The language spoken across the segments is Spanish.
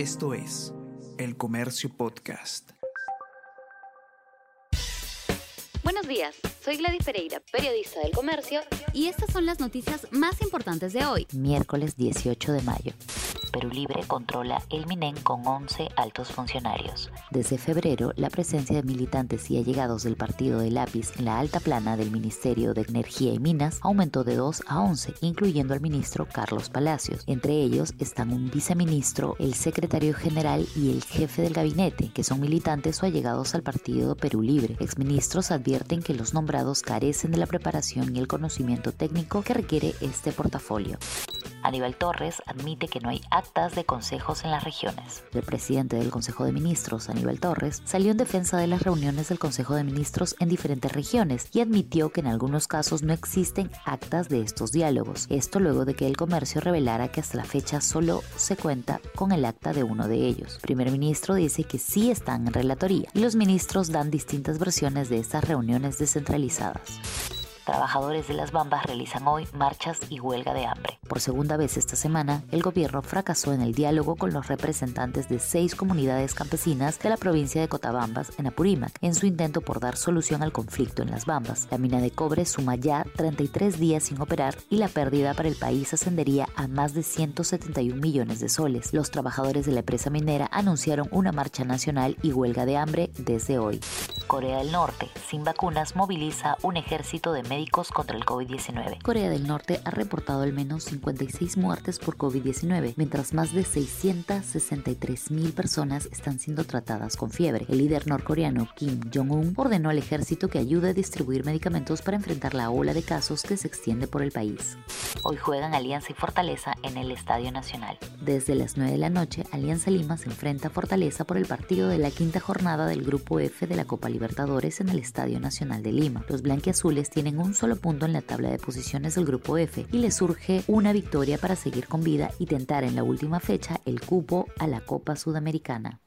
Esto es El Comercio Podcast. Buenos días, soy Gladys Pereira, periodista del Comercio, y estas son las noticias más importantes de hoy, miércoles 18 de mayo. Perú Libre controla el MINEN con 11 altos funcionarios. Desde febrero, la presencia de militantes y allegados del partido de lápiz en la alta plana del Ministerio de Energía y Minas aumentó de 2 a 11, incluyendo al ministro Carlos Palacios. Entre ellos están un viceministro, el secretario general y el jefe del gabinete, que son militantes o allegados al partido Perú Libre. Exministros advierten que los nombrados carecen de la preparación y el conocimiento técnico que requiere este portafolio. Aníbal Torres admite que no hay actas de consejos en las regiones. El presidente del Consejo de Ministros, Aníbal Torres, salió en defensa de las reuniones del Consejo de Ministros en diferentes regiones y admitió que en algunos casos no existen actas de estos diálogos. Esto luego de que el comercio revelara que hasta la fecha solo se cuenta con el acta de uno de ellos. El primer ministro dice que sí están en relatoría y los ministros dan distintas versiones de estas reuniones descentralizadas trabajadores de las Bambas realizan hoy marchas y huelga de hambre. Por segunda vez esta semana, el gobierno fracasó en el diálogo con los representantes de seis comunidades campesinas de la provincia de Cotabambas, en Apurímac, en su intento por dar solución al conflicto en las Bambas. La mina de cobre suma ya 33 días sin operar y la pérdida para el país ascendería a más de 171 millones de soles. Los trabajadores de la empresa minera anunciaron una marcha nacional y huelga de hambre desde hoy. Corea del Norte, sin vacunas, moviliza un ejército de médicos contra el COVID-19. Corea del Norte ha reportado al menos 56 muertes por COVID-19, mientras más de 663 mil personas están siendo tratadas con fiebre. El líder norcoreano Kim Jong-un ordenó al ejército que ayude a distribuir medicamentos para enfrentar la ola de casos que se extiende por el país. Hoy juegan Alianza y Fortaleza en el Estadio Nacional. Desde las 9 de la noche, Alianza Lima se enfrenta a Fortaleza por el partido de la quinta jornada del Grupo F de la Copa Libertadores en el Estadio Nacional de Lima. Los blanquiazules tienen un solo punto en la tabla de posiciones del Grupo F y les surge una victoria para seguir con vida y tentar en la última fecha el cupo a la Copa Sudamericana.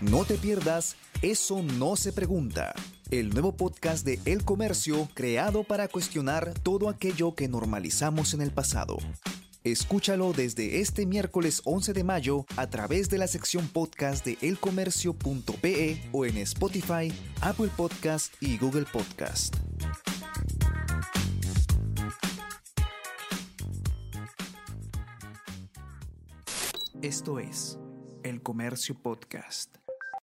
No te pierdas Eso no se pregunta el nuevo podcast de El Comercio creado para cuestionar todo aquello que normalizamos en el pasado. Escúchalo desde este miércoles 11 de mayo a través de la sección podcast de elcomercio.pe o en Spotify, Apple Podcast y Google Podcast. Esto es El Comercio Podcast.